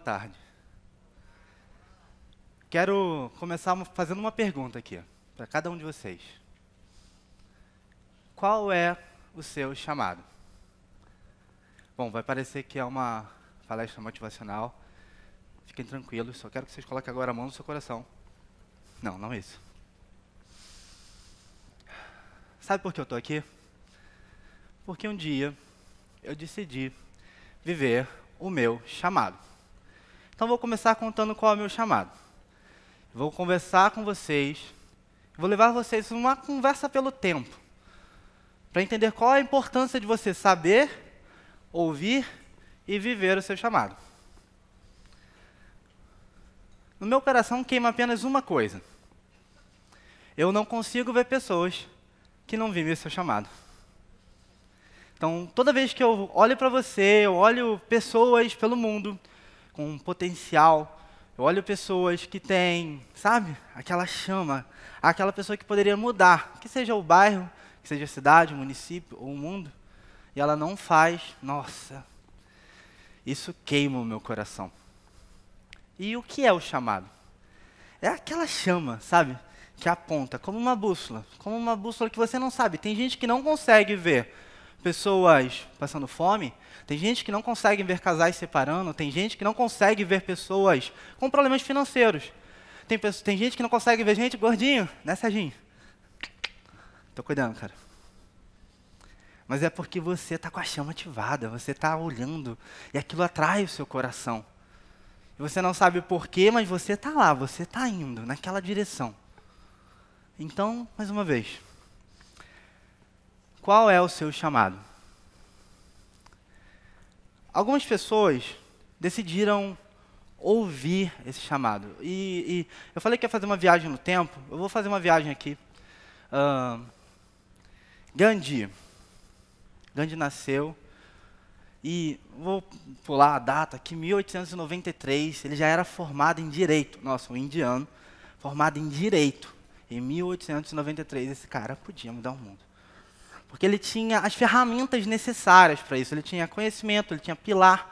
tarde. Quero começar fazendo uma pergunta aqui, para cada um de vocês. Qual é o seu chamado? Bom, vai parecer que é uma palestra motivacional. Fiquem tranquilos, só quero que vocês coloquem agora a mão no seu coração. Não, não isso. Sabe por que eu estou aqui? Porque um dia eu decidi viver o meu chamado. Então vou começar contando qual é o meu chamado. Vou conversar com vocês, vou levar vocês uma conversa pelo tempo, para entender qual a importância de você saber, ouvir e viver o seu chamado. No meu coração queima apenas uma coisa. Eu não consigo ver pessoas que não vivem o seu chamado. Então, toda vez que eu olho para você, eu olho pessoas pelo mundo com potencial, eu olho pessoas que têm, sabe, aquela chama, aquela pessoa que poderia mudar, que seja o bairro, que seja a cidade, o município ou o mundo, e ela não faz, nossa, isso queima o meu coração. E o que é o chamado? É aquela chama, sabe, que aponta como uma bússola, como uma bússola que você não sabe. Tem gente que não consegue ver pessoas passando fome, tem gente que não consegue ver casais separando, tem gente que não consegue ver pessoas com problemas financeiros. Tem, tem gente que não consegue ver gente gordinho, né, Serginho? Tô cuidando, cara. Mas é porque você está com a chama ativada, você está olhando e aquilo atrai o seu coração. E você não sabe porquê, mas você está lá, você está indo naquela direção. Então, mais uma vez, qual é o seu chamado? Algumas pessoas decidiram ouvir esse chamado. E, e, eu falei que ia fazer uma viagem no tempo, eu vou fazer uma viagem aqui. Uh, Gandhi. Gandhi nasceu, e vou pular a data aqui, 1893, ele já era formado em Direito. Nossa, um indiano, formado em Direito. Em 1893, esse cara podia mudar o mundo. Porque ele tinha as ferramentas necessárias para isso. Ele tinha conhecimento, ele tinha pilar.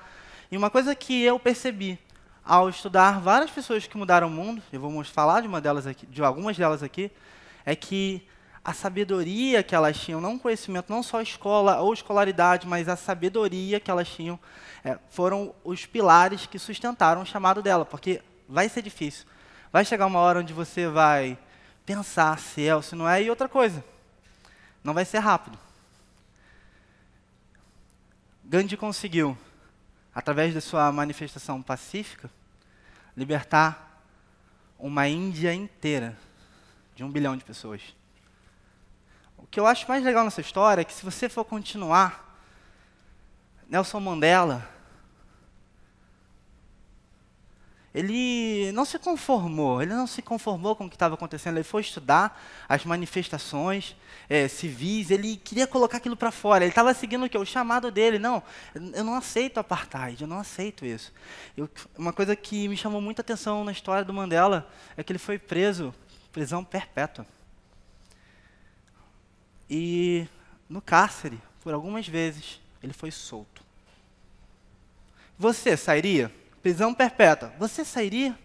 E uma coisa que eu percebi ao estudar várias pessoas que mudaram o mundo, eu vou falar de uma delas aqui, de algumas delas aqui, é que a sabedoria que elas tinham, não conhecimento, não só escola ou escolaridade, mas a sabedoria que elas tinham, é, foram os pilares que sustentaram o chamado dela, porque vai ser difícil. Vai chegar uma hora onde você vai pensar se é ou se não é, e outra coisa, não vai ser rápido. Gandhi conseguiu, através de sua manifestação pacífica, libertar uma Índia inteira de um bilhão de pessoas. O que eu acho mais legal nessa história é que, se você for continuar, Nelson Mandela ele não se conformou, ele não se conformou com o que estava acontecendo, ele foi estudar as manifestações é, civis, ele queria colocar aquilo para fora, ele estava seguindo o que? O chamado dele, não, eu não aceito apartheid, eu não aceito isso. Eu, uma coisa que me chamou muita atenção na história do Mandela é que ele foi preso, prisão perpétua. E no cárcere, por algumas vezes, ele foi solto. Você sairia? Prisão perpétua, você sairia?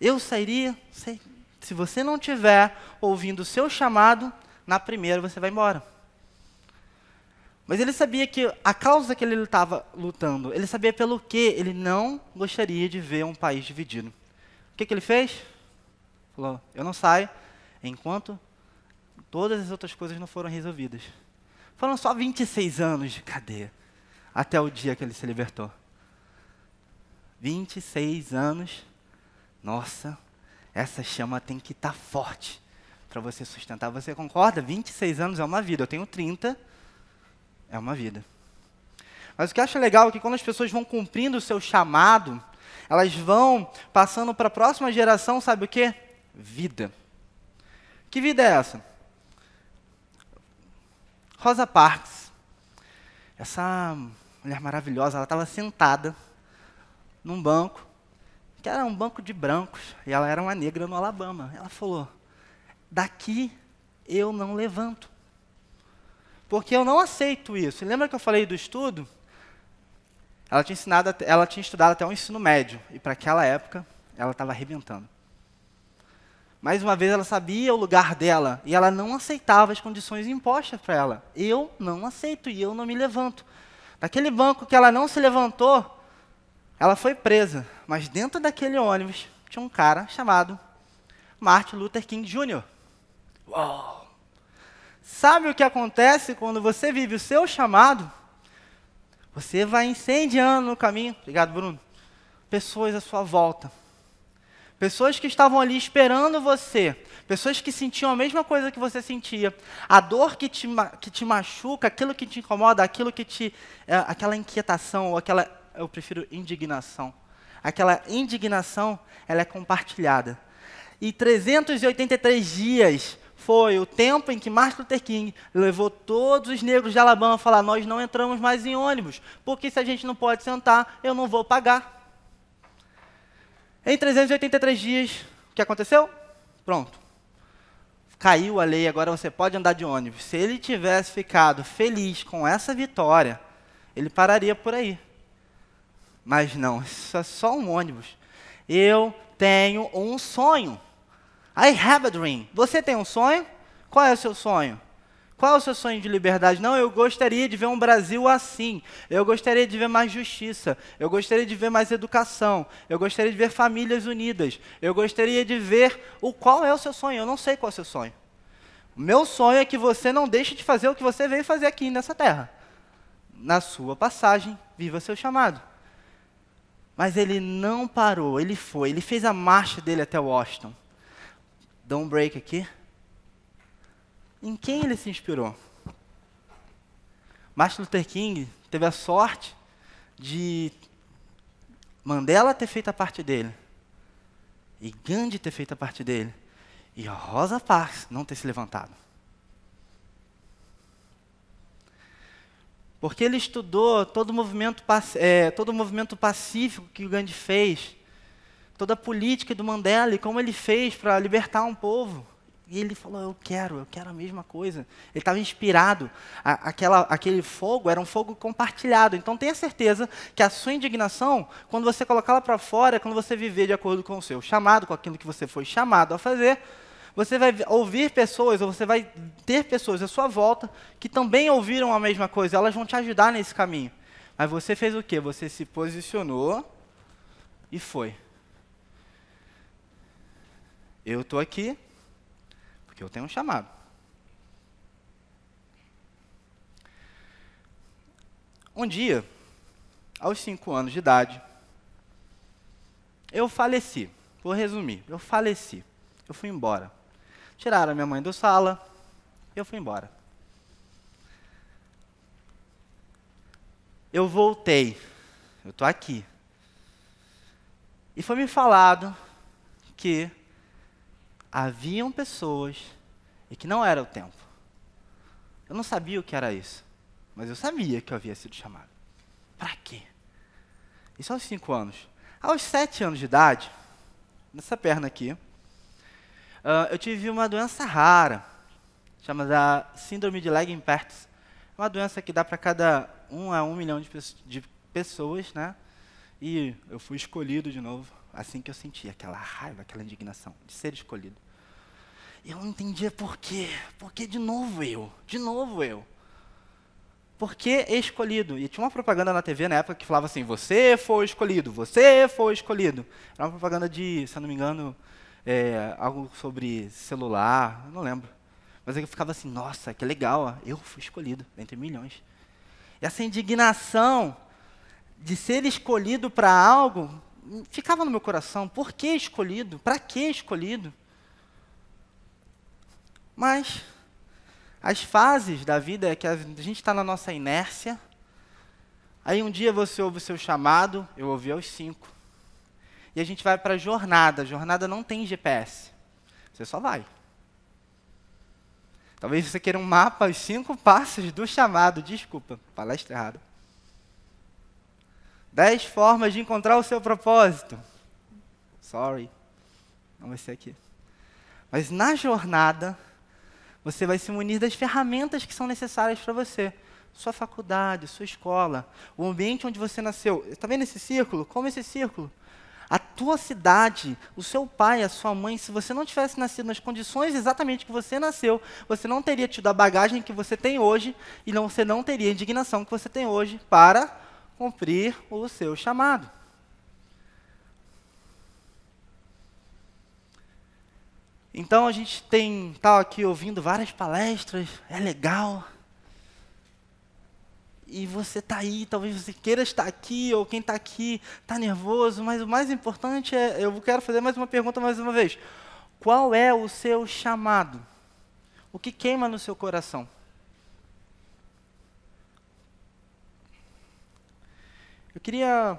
Eu sairia? Sei. Se você não tiver ouvindo o seu chamado, na primeira você vai embora. Mas ele sabia que a causa que ele estava lutando, ele sabia pelo que ele não gostaria de ver um país dividido. O que, que ele fez? Falou: Eu não saio enquanto todas as outras coisas não foram resolvidas. Foram só 26 anos de cadeia até o dia que ele se libertou. 26 anos. Nossa, essa chama tem que estar tá forte para você sustentar. Você concorda? 26 anos é uma vida. Eu tenho 30, é uma vida. Mas o que eu acho legal é que quando as pessoas vão cumprindo o seu chamado, elas vão passando para a próxima geração, sabe o quê? Vida. Que vida é essa? Rosa Parks. Essa mulher maravilhosa, ela estava sentada num banco, que era um banco de brancos, e ela era uma negra no Alabama. Ela falou: daqui eu não levanto. Porque eu não aceito isso. Lembra que eu falei do estudo? Ela tinha, ensinado, ela tinha estudado até o ensino médio, e para aquela época, ela estava arrebentando. Mais uma vez, ela sabia o lugar dela, e ela não aceitava as condições impostas para ela. Eu não aceito, e eu não me levanto. Naquele banco que ela não se levantou, ela foi presa, mas dentro daquele ônibus tinha um cara chamado Martin Luther King Jr. Uau! Sabe o que acontece quando você vive o seu chamado? Você vai incendiando no caminho. Obrigado, Bruno. Pessoas à sua volta. Pessoas que estavam ali esperando você. Pessoas que sentiam a mesma coisa que você sentia. A dor que te, que te machuca, aquilo que te incomoda, aquilo que te. É, aquela inquietação, ou aquela. Eu prefiro indignação. Aquela indignação, ela é compartilhada. E 383 dias foi o tempo em que Martin Luther King levou todos os negros de Alabama a falar: Nós não entramos mais em ônibus, porque se a gente não pode sentar, eu não vou pagar. Em 383 dias, o que aconteceu? Pronto. Caiu a lei, agora você pode andar de ônibus. Se ele tivesse ficado feliz com essa vitória, ele pararia por aí. Mas não, isso é só um ônibus. Eu tenho um sonho. I have a dream. Você tem um sonho? Qual é o seu sonho? Qual é o seu sonho de liberdade? Não, eu gostaria de ver um Brasil assim. Eu gostaria de ver mais justiça. Eu gostaria de ver mais educação. Eu gostaria de ver famílias unidas. Eu gostaria de ver o qual é o seu sonho. Eu não sei qual é o seu sonho. Meu sonho é que você não deixe de fazer o que você veio fazer aqui nessa terra. Na sua passagem, viva seu chamado. Mas ele não parou, ele foi, ele fez a marcha dele até Washington. Dá um break aqui. Em quem ele se inspirou? Martin Luther King teve a sorte de Mandela ter feito a parte dele, e Gandhi ter feito a parte dele, e Rosa Parks não ter se levantado. Porque ele estudou todo o movimento, é, todo o movimento pacífico que o Gandhi fez, toda a política do Mandela e como ele fez para libertar um povo. E ele falou: Eu quero, eu quero a mesma coisa. Ele estava inspirado. A, aquela, aquele fogo era um fogo compartilhado. Então tenha certeza que a sua indignação, quando você colocá-la para fora, quando você viver de acordo com o seu chamado, com aquilo que você foi chamado a fazer, você vai ouvir pessoas, ou você vai ter pessoas à sua volta que também ouviram a mesma coisa. Elas vão te ajudar nesse caminho. Mas você fez o quê? Você se posicionou e foi. Eu estou aqui porque eu tenho um chamado. Um dia, aos cinco anos de idade, eu faleci. Vou resumir. Eu faleci. Eu fui embora. Tiraram minha mãe do sala. Eu fui embora. Eu voltei. Eu estou aqui. E foi me falado que haviam pessoas e que não era o tempo. Eu não sabia o que era isso, mas eu sabia que eu havia sido chamado. Para quê? Isso aos cinco anos. Aos sete anos de idade, nessa perna aqui, uh, eu tive uma doença rara, chamada síndrome de Legg-Pertz. É uma doença que dá para cada um a um milhão de, pe de pessoas, né? E eu fui escolhido de novo assim que eu sentia aquela raiva, aquela indignação de ser escolhido. E eu não entendia por quê. Por que de novo eu? De novo eu. Por que escolhido? E tinha uma propaganda na TV na época que falava assim: você foi escolhido, você foi escolhido. Era uma propaganda de, se eu não me engano, é, algo sobre celular, não lembro. Mas eu ficava assim: nossa, que legal, ó, eu fui escolhido entre milhões. E essa indignação de ser escolhido para algo ficava no meu coração, por que escolhido? Para que escolhido? Mas as fases da vida é que a gente está na nossa inércia. Aí um dia você ouve o seu chamado, eu ouvi aos cinco. E a gente vai para a jornada. Jornada não tem GPS. Você só vai. Talvez você queira um mapa, os cinco passos do chamado. Desculpa, palestra errada. Dez formas de encontrar o seu propósito. Sorry. Não vai ser aqui. Mas na jornada, você vai se munir das ferramentas que são necessárias para você. sua faculdade, sua escola, o ambiente onde você nasceu. Está vendo esse círculo? Como esse círculo? A tua cidade, o seu pai, a sua mãe, se você não tivesse nascido nas condições exatamente que você nasceu, você não teria tido a bagagem que você tem hoje e não, você não teria a indignação que você tem hoje para cumprir o seu chamado. Então a gente tem tal tá aqui ouvindo várias palestras, é legal e você está aí, talvez você queira estar aqui, ou quem está aqui está nervoso, mas o mais importante é, eu quero fazer mais uma pergunta mais uma vez. Qual é o seu chamado? O que queima no seu coração? Eu queria.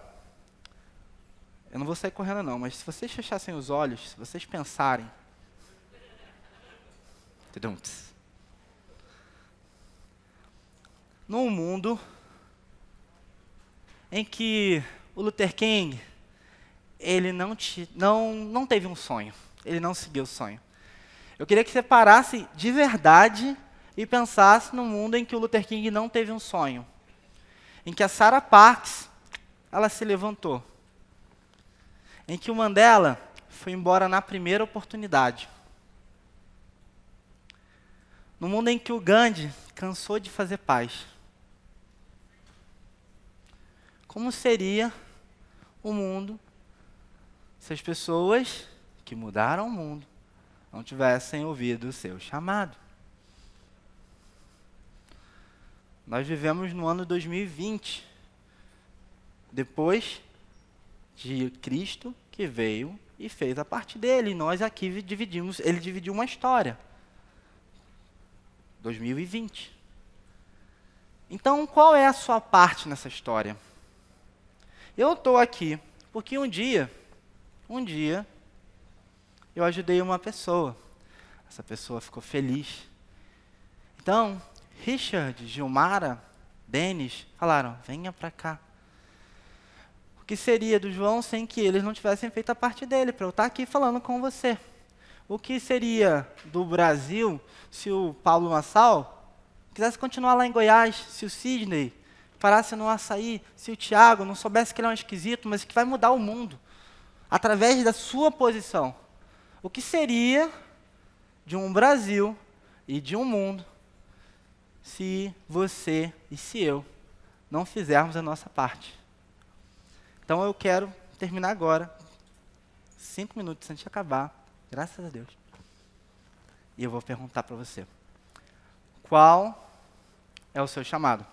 Eu não vou sair correndo, não, mas se vocês fechassem os olhos, se vocês pensarem. Num mundo em que o Luther King ele não, te, não, não teve um sonho, ele não seguiu o sonho. Eu queria que você parasse de verdade e pensasse no mundo em que o Luther King não teve um sonho, em que a Sarah Parks ela se levantou, em que o Mandela foi embora na primeira oportunidade. No mundo em que o Gandhi cansou de fazer paz. Como seria o mundo se as pessoas que mudaram o mundo não tivessem ouvido o seu chamado? Nós vivemos no ano 2020, depois de Cristo que veio e fez a parte dele. Nós aqui dividimos, ele dividiu uma história. 2020. Então, qual é a sua parte nessa história? Eu estou aqui porque um dia, um dia, eu ajudei uma pessoa. Essa pessoa ficou feliz. Então, Richard, Gilmara, Denis falaram: venha para cá. O que seria do João sem que eles não tivessem feito a parte dele, para eu estar aqui falando com você? O que seria do Brasil se o Paulo Massal quisesse continuar lá em Goiás, se o Sidney parasse no açaí, se o Tiago não soubesse que ele é um esquisito, mas que vai mudar o mundo, através da sua posição, o que seria de um Brasil e de um mundo se você e se eu não fizermos a nossa parte? Então eu quero terminar agora, cinco minutos antes de acabar, graças a Deus. E eu vou perguntar para você: qual é o seu chamado?